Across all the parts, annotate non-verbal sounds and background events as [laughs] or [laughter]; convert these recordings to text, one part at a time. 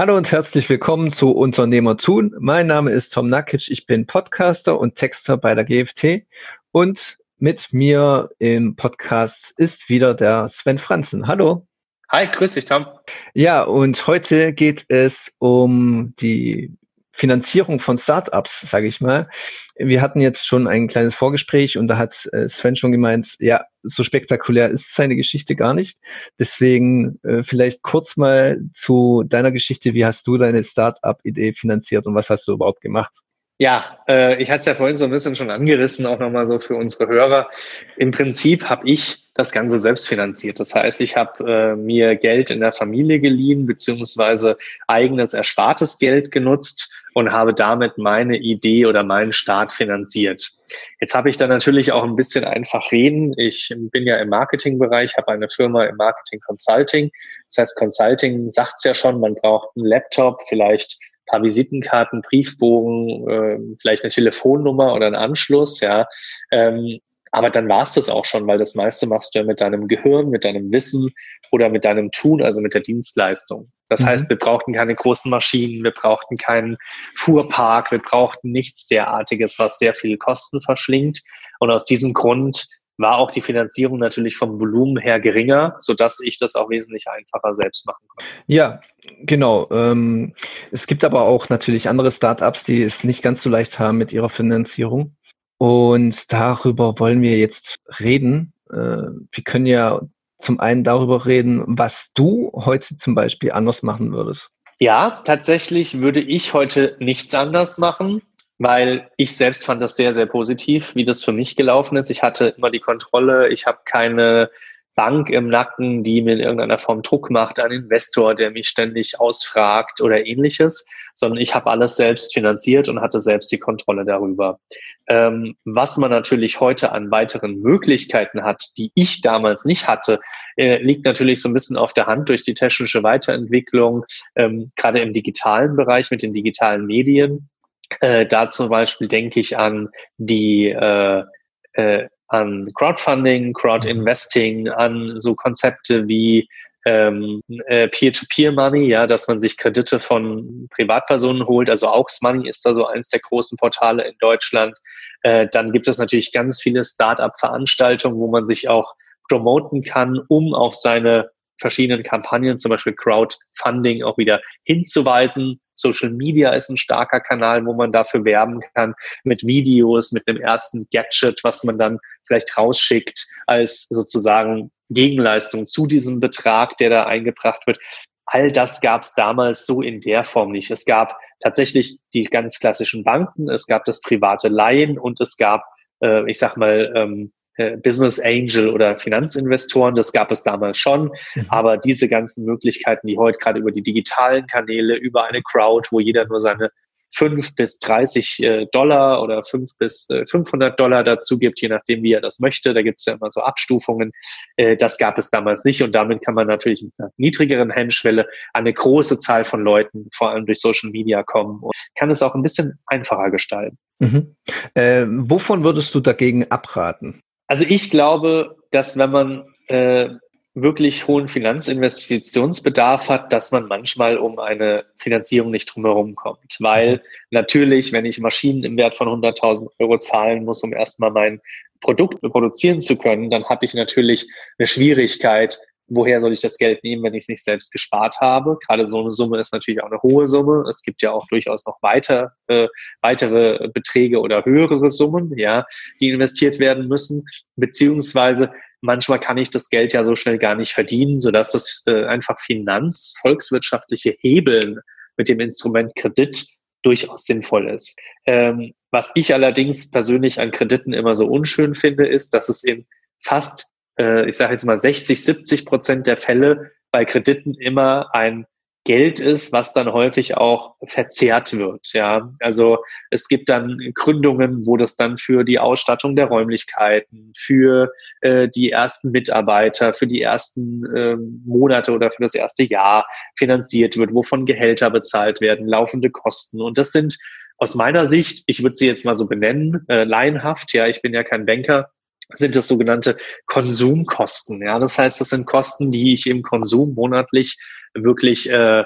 Hallo und herzlich willkommen zu Unternehmer tun. Mein Name ist Tom Nakic, ich bin Podcaster und Texter bei der GFT und mit mir im Podcast ist wieder der Sven Franzen. Hallo. Hi, grüß dich, Tom. Ja, und heute geht es um die Finanzierung von Startups, sage ich mal. Wir hatten jetzt schon ein kleines Vorgespräch und da hat äh, Sven schon gemeint, ja, so spektakulär ist seine Geschichte gar nicht. Deswegen äh, vielleicht kurz mal zu deiner Geschichte. Wie hast du deine Startup-Idee finanziert und was hast du überhaupt gemacht? Ja, äh, ich hatte es ja vorhin so ein bisschen schon angerissen, auch nochmal so für unsere Hörer. Im Prinzip habe ich das Ganze selbst finanziert. Das heißt, ich habe äh, mir Geld in der Familie geliehen, beziehungsweise eigenes erspartes Geld genutzt und habe damit meine Idee oder meinen Start finanziert. Jetzt habe ich da natürlich auch ein bisschen einfach reden. Ich bin ja im Marketingbereich, habe eine Firma im Marketing Consulting. Das heißt, Consulting sagt es ja schon, man braucht einen Laptop, vielleicht paar Visitenkarten, Briefbogen, äh, vielleicht eine Telefonnummer oder einen Anschluss, ja. Ähm, aber dann war es das auch schon, weil das meiste machst du ja mit deinem Gehirn, mit deinem Wissen oder mit deinem Tun, also mit der Dienstleistung. Das mhm. heißt, wir brauchten keine großen Maschinen, wir brauchten keinen Fuhrpark, wir brauchten nichts derartiges, was sehr viel Kosten verschlingt. Und aus diesem Grund war auch die Finanzierung natürlich vom Volumen her geringer, so dass ich das auch wesentlich einfacher selbst machen konnte. Ja, genau. Ähm, es gibt aber auch natürlich andere Startups, die es nicht ganz so leicht haben mit ihrer Finanzierung. Und darüber wollen wir jetzt reden. Äh, wir können ja zum einen darüber reden, was du heute zum Beispiel anders machen würdest. Ja, tatsächlich würde ich heute nichts anders machen weil ich selbst fand das sehr, sehr positiv, wie das für mich gelaufen ist. Ich hatte immer die Kontrolle, ich habe keine Bank im Nacken, die mir in irgendeiner Form Druck macht, ein Investor, der mich ständig ausfragt oder ähnliches, sondern ich habe alles selbst finanziert und hatte selbst die Kontrolle darüber. Ähm, was man natürlich heute an weiteren Möglichkeiten hat, die ich damals nicht hatte, äh, liegt natürlich so ein bisschen auf der Hand durch die technische Weiterentwicklung, ähm, gerade im digitalen Bereich mit den digitalen Medien. Äh, da zum Beispiel denke ich an die äh, äh, an Crowdfunding, Crowdinvesting, an so Konzepte wie ähm, äh, Peer-to-Peer-Money, ja, dass man sich Kredite von Privatpersonen holt. Also Aux Money ist da so eins der großen Portale in Deutschland. Äh, dann gibt es natürlich ganz viele Start-up-Veranstaltungen, wo man sich auch promoten kann, um auf seine verschiedenen Kampagnen, zum Beispiel Crowdfunding, auch wieder hinzuweisen. Social Media ist ein starker Kanal, wo man dafür werben kann, mit Videos, mit dem ersten Gadget, was man dann vielleicht rausschickt als sozusagen Gegenleistung zu diesem Betrag, der da eingebracht wird. All das gab es damals so in der Form nicht. Es gab tatsächlich die ganz klassischen Banken, es gab das private Leihen und es gab, äh, ich sag mal, ähm, äh, Business Angel oder Finanzinvestoren, das gab es damals schon. Mhm. Aber diese ganzen Möglichkeiten, die heute gerade über die digitalen Kanäle, über eine Crowd, wo jeder nur seine 5 bis 30 äh, Dollar oder 5 bis äh, 500 Dollar dazu gibt, je nachdem, wie er das möchte. Da gibt es ja immer so Abstufungen. Äh, das gab es damals nicht und damit kann man natürlich mit einer niedrigeren Hemmschwelle an eine große Zahl von Leuten, vor allem durch Social Media kommen und kann es auch ein bisschen einfacher gestalten. Mhm. Äh, wovon würdest du dagegen abraten? Also ich glaube, dass wenn man äh, wirklich hohen Finanzinvestitionsbedarf hat, dass man manchmal um eine Finanzierung nicht drumherum kommt. Weil natürlich, wenn ich Maschinen im Wert von 100.000 Euro zahlen muss, um erstmal mein Produkt produzieren zu können, dann habe ich natürlich eine Schwierigkeit, woher soll ich das Geld nehmen, wenn ich es nicht selbst gespart habe? Gerade so eine Summe ist natürlich auch eine hohe Summe. Es gibt ja auch durchaus noch weiter, äh, weitere Beträge oder höhere Summen, ja, die investiert werden müssen. Beziehungsweise manchmal kann ich das Geld ja so schnell gar nicht verdienen, sodass das äh, einfach Finanz, volkswirtschaftliche Hebeln mit dem Instrument Kredit durchaus sinnvoll ist. Ähm, was ich allerdings persönlich an Krediten immer so unschön finde, ist, dass es in fast äh, ich sage jetzt mal 60, 70 Prozent der Fälle bei Krediten immer ein Geld ist, was dann häufig auch verzehrt wird. Ja, also es gibt dann Gründungen, wo das dann für die Ausstattung der Räumlichkeiten, für äh, die ersten Mitarbeiter, für die ersten äh, Monate oder für das erste Jahr finanziert wird, wovon Gehälter bezahlt werden, laufende Kosten. Und das sind aus meiner Sicht, ich würde sie jetzt mal so benennen, äh, laienhaft. Ja, ich bin ja kein Banker, sind das sogenannte Konsumkosten. Ja, das heißt, das sind Kosten, die ich im Konsum monatlich wirklich, äh,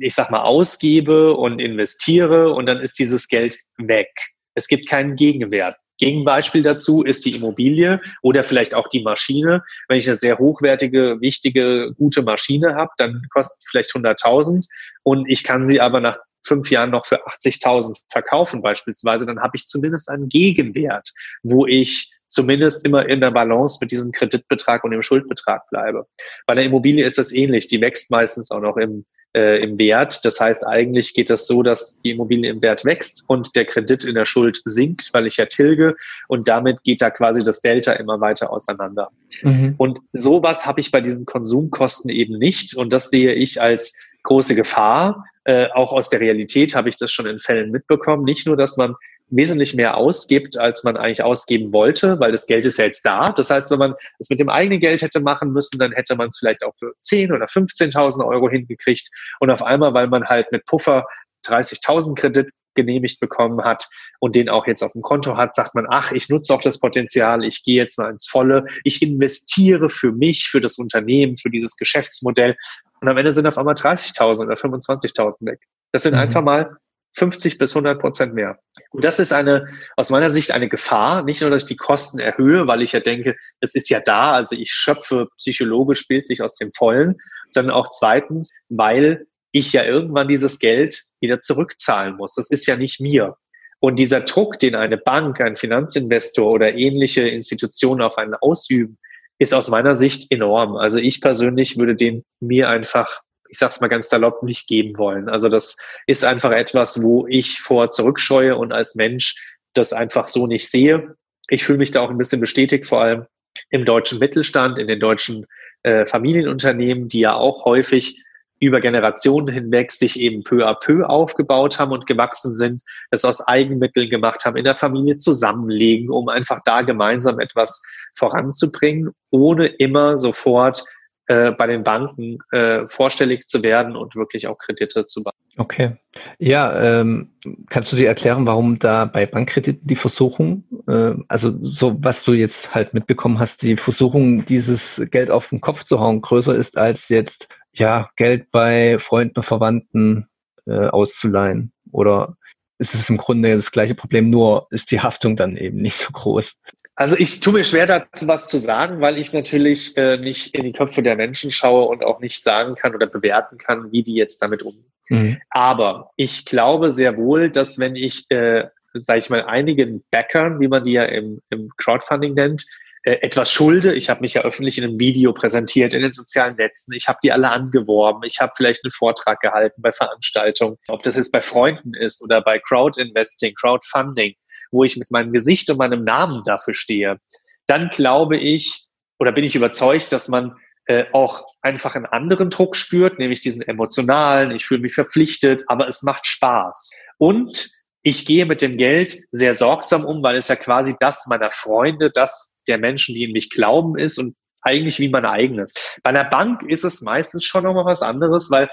ich sag mal, ausgebe und investiere und dann ist dieses Geld weg. Es gibt keinen Gegenwert. Gegenbeispiel dazu ist die Immobilie oder vielleicht auch die Maschine. Wenn ich eine sehr hochwertige, wichtige, gute Maschine habe, dann kostet vielleicht 100.000 und ich kann sie aber nach fünf Jahren noch für 80.000 verkaufen beispielsweise, dann habe ich zumindest einen Gegenwert, wo ich zumindest immer in der Balance mit diesem Kreditbetrag und dem Schuldbetrag bleibe. Bei der Immobilie ist das ähnlich. Die wächst meistens auch noch im, äh, im Wert. Das heißt, eigentlich geht das so, dass die Immobilie im Wert wächst und der Kredit in der Schuld sinkt, weil ich ja tilge und damit geht da quasi das Delta immer weiter auseinander. Mhm. Und sowas habe ich bei diesen Konsumkosten eben nicht und das sehe ich als große Gefahr. Äh, auch aus der Realität habe ich das schon in Fällen mitbekommen. Nicht nur, dass man wesentlich mehr ausgibt, als man eigentlich ausgeben wollte, weil das Geld ist ja jetzt da. Das heißt, wenn man es mit dem eigenen Geld hätte machen müssen, dann hätte man es vielleicht auch für 10 oder 15.000 Euro hingekriegt. Und auf einmal, weil man halt mit Puffer 30.000 Kredit genehmigt bekommen hat und den auch jetzt auf dem Konto hat, sagt man, ach, ich nutze auch das Potenzial, ich gehe jetzt mal ins Volle, ich investiere für mich, für das Unternehmen, für dieses Geschäftsmodell und am Ende sind auf einmal 30.000 oder 25.000 weg. Das sind mhm. einfach mal 50 bis 100 Prozent mehr. Und das ist eine, aus meiner Sicht eine Gefahr. Nicht nur, dass ich die Kosten erhöhe, weil ich ja denke, es ist ja da, also ich schöpfe psychologisch bildlich aus dem Vollen, sondern auch zweitens, weil ich ja irgendwann dieses Geld wieder zurückzahlen muss. Das ist ja nicht mir. Und dieser Druck, den eine Bank, ein Finanzinvestor oder ähnliche Institutionen auf einen ausüben, ist aus meiner Sicht enorm. Also ich persönlich würde den mir einfach ich sag's mal ganz salopp, nicht geben wollen. Also das ist einfach etwas, wo ich vor zurückscheue und als Mensch das einfach so nicht sehe. Ich fühle mich da auch ein bisschen bestätigt, vor allem im deutschen Mittelstand, in den deutschen äh, Familienunternehmen, die ja auch häufig über Generationen hinweg sich eben peu à peu aufgebaut haben und gewachsen sind, es aus Eigenmitteln gemacht haben, in der Familie zusammenlegen, um einfach da gemeinsam etwas voranzubringen, ohne immer sofort äh, bei den Banken äh, vorstellig zu werden und wirklich auch Kredite zu bekommen. Okay. Ja, ähm, kannst du dir erklären, warum da bei Bankkrediten die Versuchung, äh, also so was du jetzt halt mitbekommen hast, die Versuchung, dieses Geld auf den Kopf zu hauen, größer ist als jetzt ja Geld bei Freunden, Verwandten äh, auszuleihen? Oder ist es im Grunde das gleiche Problem, nur ist die Haftung dann eben nicht so groß? Also ich tue mir schwer dazu was zu sagen, weil ich natürlich äh, nicht in die Köpfe der Menschen schaue und auch nicht sagen kann oder bewerten kann, wie die jetzt damit umgehen. Mhm. Aber ich glaube sehr wohl, dass wenn ich, äh, sage ich mal, einigen Backern, wie man die ja im, im Crowdfunding nennt, äh, etwas schulde. Ich habe mich ja öffentlich in einem Video präsentiert, in den sozialen Netzen. Ich habe die alle angeworben. Ich habe vielleicht einen Vortrag gehalten bei Veranstaltungen. Ob das jetzt bei Freunden ist oder bei Crowdinvesting, Crowdfunding, wo ich mit meinem Gesicht und meinem Namen dafür stehe, dann glaube ich oder bin ich überzeugt, dass man äh, auch einfach einen anderen Druck spürt, nämlich diesen emotionalen, ich fühle mich verpflichtet, aber es macht Spaß. Und ich gehe mit dem Geld sehr sorgsam um, weil es ja quasi das meiner Freunde, das der Menschen, die in mich glauben, ist und eigentlich wie mein eigenes. Bei einer Bank ist es meistens schon nochmal was anderes, weil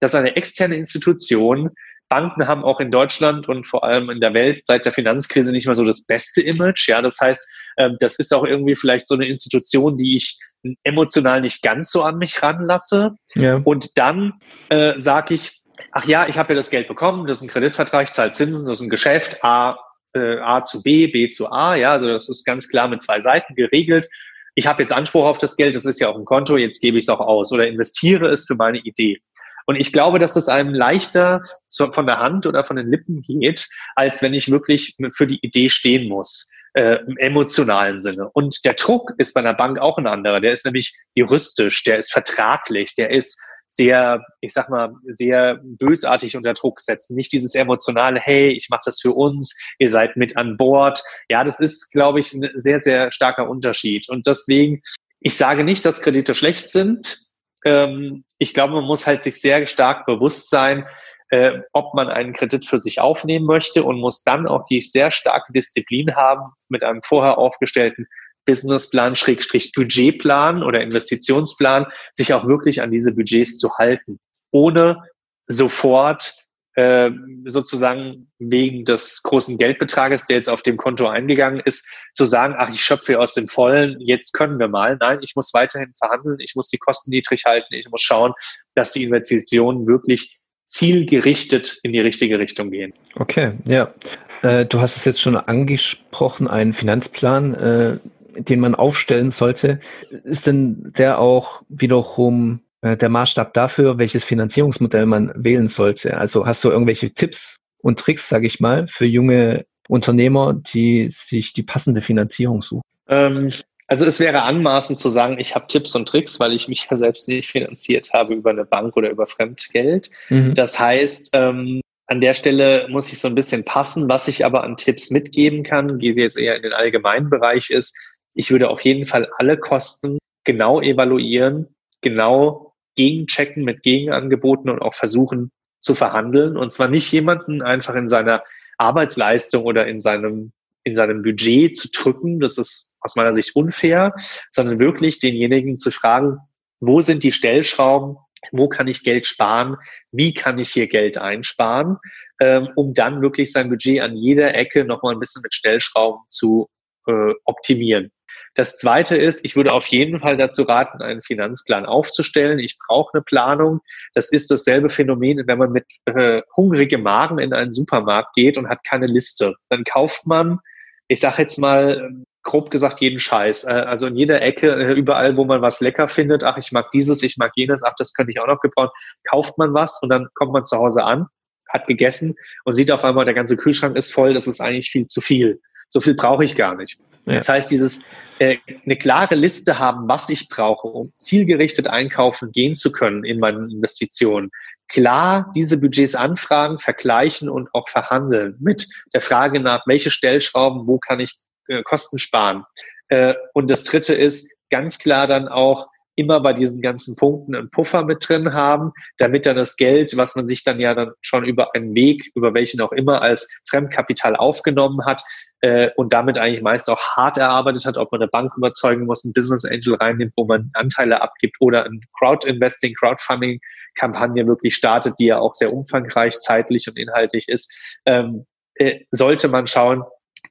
das ist eine externe Institution. Banken haben auch in Deutschland und vor allem in der Welt seit der Finanzkrise nicht mehr so das beste Image. Ja, das heißt, ähm, das ist auch irgendwie vielleicht so eine Institution, die ich emotional nicht ganz so an mich ranlasse. Ja. Und dann äh, sage ich, ach ja, ich habe ja das Geld bekommen, das ist ein Kreditvertrag, ich zahle Zinsen, das ist ein Geschäft, A, äh, A zu B, B zu A, ja, also das ist ganz klar mit zwei Seiten geregelt. Ich habe jetzt Anspruch auf das Geld, das ist ja auf dem Konto, jetzt gebe ich es auch aus oder investiere es für meine Idee. Und ich glaube, dass das einem leichter von der Hand oder von den Lippen geht, als wenn ich wirklich für die Idee stehen muss, äh, im emotionalen Sinne. Und der Druck ist bei einer Bank auch ein anderer. Der ist nämlich juristisch, der ist vertraglich, der ist sehr, ich sag mal, sehr bösartig unter Druck setzen. Nicht dieses emotionale, hey, ich mache das für uns, ihr seid mit an Bord. Ja, das ist, glaube ich, ein sehr, sehr starker Unterschied. Und deswegen, ich sage nicht, dass Kredite schlecht sind. Ähm, ich glaube, man muss halt sich sehr stark bewusst sein, äh, ob man einen Kredit für sich aufnehmen möchte und muss dann auch die sehr starke Disziplin haben, mit einem vorher aufgestellten Businessplan, Schrägstrich Budgetplan oder Investitionsplan, sich auch wirklich an diese Budgets zu halten, ohne sofort äh, sozusagen wegen des großen Geldbetrages, der jetzt auf dem Konto eingegangen ist, zu sagen, ach, ich schöpfe aus dem Vollen, jetzt können wir mal. Nein, ich muss weiterhin verhandeln, ich muss die Kosten niedrig halten, ich muss schauen, dass die Investitionen wirklich zielgerichtet in die richtige Richtung gehen. Okay, ja. Äh, du hast es jetzt schon angesprochen, einen Finanzplan, äh, den man aufstellen sollte. Ist denn der auch wiederum äh, der Maßstab dafür, welches Finanzierungsmodell man wählen sollte? Also hast du irgendwelche Tipps und Tricks, sage ich mal, für junge Unternehmer, die sich die passende Finanzierung suchen? Ähm, also es wäre anmaßend zu sagen, ich habe Tipps und Tricks, weil ich mich ja selbst nicht finanziert habe über eine Bank oder über Fremdgeld. Mhm. Das heißt, ähm, an der Stelle muss ich so ein bisschen passen. Was ich aber an Tipps mitgeben kann, geht jetzt eher in den allgemeinen Bereich, ist, ich würde auf jeden Fall alle Kosten genau evaluieren, genau gegenchecken mit Gegenangeboten und auch versuchen zu verhandeln. Und zwar nicht jemanden einfach in seiner Arbeitsleistung oder in seinem, in seinem Budget zu drücken. Das ist aus meiner Sicht unfair, sondern wirklich denjenigen zu fragen, wo sind die Stellschrauben? Wo kann ich Geld sparen? Wie kann ich hier Geld einsparen? Ähm, um dann wirklich sein Budget an jeder Ecke nochmal ein bisschen mit Stellschrauben zu äh, optimieren. Das zweite ist, ich würde auf jeden Fall dazu raten, einen Finanzplan aufzustellen. Ich brauche eine Planung. Das ist dasselbe Phänomen, wenn man mit äh, hungrigem Magen in einen Supermarkt geht und hat keine Liste. Dann kauft man, ich sage jetzt mal, grob gesagt jeden Scheiß. Äh, also in jeder Ecke, äh, überall, wo man was lecker findet, ach, ich mag dieses, ich mag jenes, ach, das könnte ich auch noch gebrauchen, kauft man was und dann kommt man zu Hause an, hat gegessen und sieht auf einmal, der ganze Kühlschrank ist voll, das ist eigentlich viel zu viel. So viel brauche ich gar nicht. Ja. Das heißt, dieses äh, eine klare Liste haben, was ich brauche, um zielgerichtet einkaufen gehen zu können in meinen Investitionen. Klar diese Budgets anfragen, vergleichen und auch verhandeln mit der Frage nach, welche Stellschrauben, wo kann ich äh, Kosten sparen. Äh, und das dritte ist ganz klar dann auch immer bei diesen ganzen Punkten einen Puffer mit drin haben, damit dann das Geld, was man sich dann ja dann schon über einen Weg, über welchen auch immer, als Fremdkapital aufgenommen hat, äh, und damit eigentlich meist auch hart erarbeitet hat, ob man eine Bank überzeugen muss, ein Business Angel reinnimmt, wo man Anteile abgibt oder ein Crowd-Investing, Crowdfunding-Kampagne wirklich startet, die ja auch sehr umfangreich zeitlich und inhaltlich ist, ähm, äh, sollte man schauen,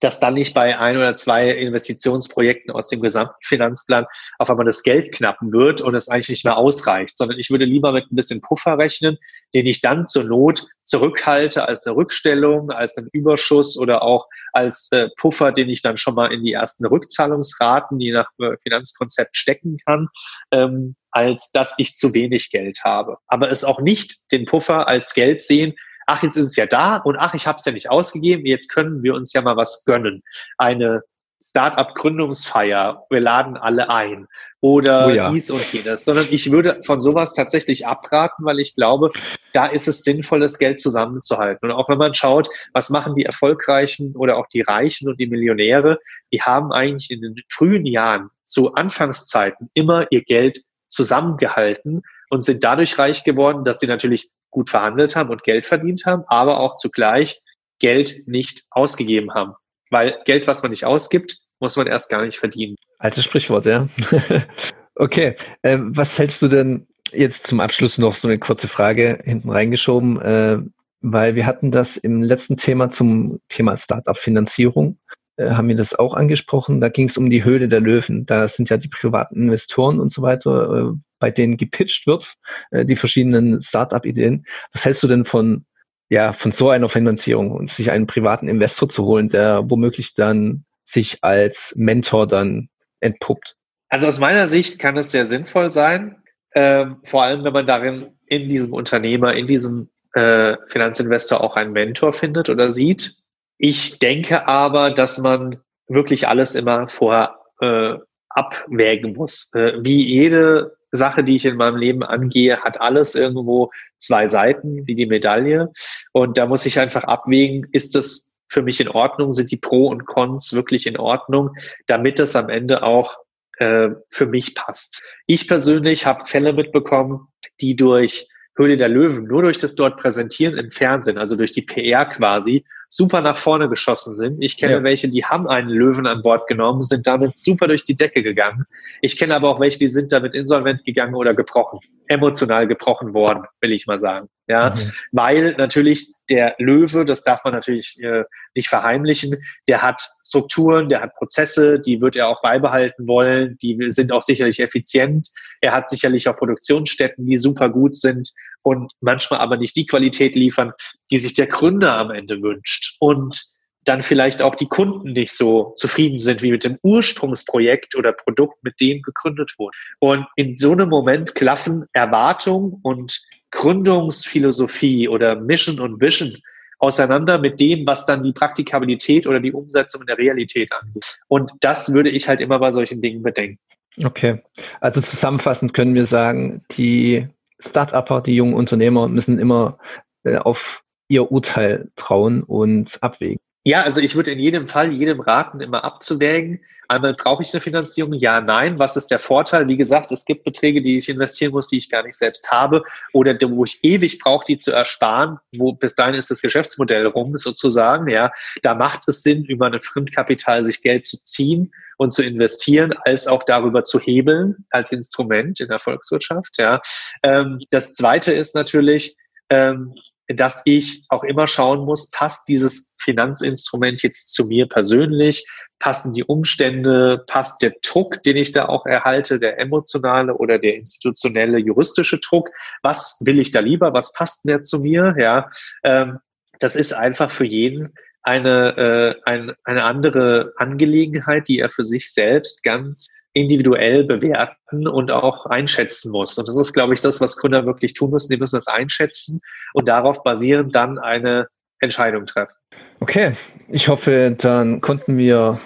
dass dann nicht bei ein oder zwei Investitionsprojekten aus dem gesamten Finanzplan auf einmal das Geld knappen wird und es eigentlich nicht mehr ausreicht, sondern ich würde lieber mit ein bisschen Puffer rechnen, den ich dann zur Not zurückhalte als eine Rückstellung, als einen Überschuss oder auch als äh, Puffer, den ich dann schon mal in die ersten Rückzahlungsraten, je nach äh, Finanzkonzept stecken kann, ähm, als dass ich zu wenig Geld habe. Aber es auch nicht den Puffer als Geld sehen, ach, jetzt ist es ja da und ach, ich habe es ja nicht ausgegeben, jetzt können wir uns ja mal was gönnen. Eine Startup-Gründungsfeier, wir laden alle ein oder oh ja. dies und jenes, sondern ich würde von sowas tatsächlich abraten, weil ich glaube, da ist es sinnvoll, das Geld zusammenzuhalten. Und auch wenn man schaut, was machen die Erfolgreichen oder auch die Reichen und die Millionäre, die haben eigentlich in den frühen Jahren zu Anfangszeiten immer ihr Geld zusammengehalten und sind dadurch reich geworden, dass sie natürlich gut verhandelt haben und Geld verdient haben, aber auch zugleich Geld nicht ausgegeben haben. Weil Geld, was man nicht ausgibt, muss man erst gar nicht verdienen. Altes Sprichwort, ja. [laughs] okay, äh, was hältst du denn jetzt zum Abschluss noch so eine kurze Frage hinten reingeschoben, äh, weil wir hatten das im letzten Thema zum Thema Startup-Finanzierung, äh, haben wir das auch angesprochen. Da ging es um die Höhle der Löwen. Da sind ja die privaten Investoren und so weiter, äh, bei denen gepitcht wird, äh, die verschiedenen Startup-Ideen. Was hältst du denn von ja, von so einer Finanzierung und sich einen privaten Investor zu holen, der womöglich dann sich als Mentor dann entpuppt? Also aus meiner Sicht kann es sehr sinnvoll sein, ähm, vor allem wenn man darin in diesem Unternehmer, in diesem äh, Finanzinvestor auch einen Mentor findet oder sieht. Ich denke aber, dass man wirklich alles immer vorher äh, abwägen muss. Äh, wie jede Sache, die ich in meinem Leben angehe, hat alles irgendwo zwei Seiten wie die Medaille. Und da muss ich einfach abwägen, ist das für mich in Ordnung? Sind die Pro und Cons wirklich in Ordnung, damit das am Ende auch äh, für mich passt? Ich persönlich habe Fälle mitbekommen, die durch Höhle der Löwen, nur durch das dort Präsentieren im Fernsehen, also durch die PR quasi, super nach vorne geschossen sind. Ich kenne ja. welche, die haben einen Löwen an Bord genommen, sind damit super durch die Decke gegangen. Ich kenne aber auch welche, die sind damit insolvent gegangen oder gebrochen, emotional gebrochen worden, will ich mal sagen. Ja, mhm. weil natürlich der Löwe, das darf man natürlich äh, nicht verheimlichen, der hat Strukturen, der hat Prozesse, die wird er auch beibehalten wollen, die sind auch sicherlich effizient. Er hat sicherlich auch Produktionsstätten, die super gut sind und manchmal aber nicht die Qualität liefern, die sich der Gründer am Ende wünscht. Und dann vielleicht auch die Kunden nicht so zufrieden sind wie mit dem Ursprungsprojekt oder Produkt, mit dem gegründet wurde. Und in so einem Moment klaffen Erwartung und Gründungsphilosophie oder Mission und Vision auseinander mit dem, was dann die Praktikabilität oder die Umsetzung in der Realität angeht. Und das würde ich halt immer bei solchen Dingen bedenken. Okay. Also zusammenfassend können wir sagen, die Start-Upper, die jungen Unternehmer müssen immer äh, auf ihr Urteil trauen und abwägen. Ja, also ich würde in jedem Fall jedem raten, immer abzuwägen. Einmal brauche ich eine Finanzierung? Ja, nein. Was ist der Vorteil? Wie gesagt, es gibt Beträge, die ich investieren muss, die ich gar nicht selbst habe oder wo ich ewig brauche, die zu ersparen. Wo bis dahin ist das Geschäftsmodell rum sozusagen. Ja, da macht es Sinn, über ein Fremdkapital sich Geld zu ziehen und zu investieren, als auch darüber zu hebeln als Instrument in der Volkswirtschaft. Ja, ähm, das Zweite ist natürlich ähm, dass ich auch immer schauen muss, passt dieses Finanzinstrument jetzt zu mir persönlich? Passen die Umstände? Passt der Druck, den ich da auch erhalte, der emotionale oder der institutionelle juristische Druck? Was will ich da lieber? Was passt mehr zu mir? Ja, ähm, das ist einfach für jeden eine, äh, ein, eine andere Angelegenheit, die er für sich selbst ganz individuell bewerten und auch einschätzen muss. Und das ist, glaube ich, das, was Gründer wirklich tun müssen. Sie müssen das einschätzen und darauf basierend dann eine Entscheidung treffen. Okay, ich hoffe, dann konnten wir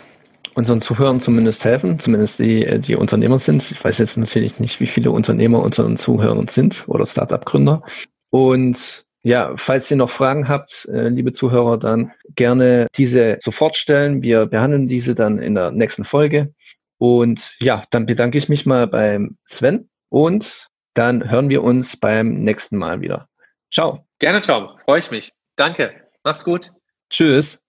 unseren Zuhörern zumindest helfen, zumindest die, die Unternehmer sind. Ich weiß jetzt natürlich nicht, wie viele Unternehmer unter den Zuhörern sind oder Startup-Gründer. Und ja, falls ihr noch Fragen habt, äh, liebe Zuhörer, dann gerne diese sofort stellen. Wir behandeln diese dann in der nächsten Folge. Und ja, dann bedanke ich mich mal beim Sven und dann hören wir uns beim nächsten Mal wieder. Ciao. Gerne, Tom. Freue ich mich. Danke. Mach's gut. Tschüss.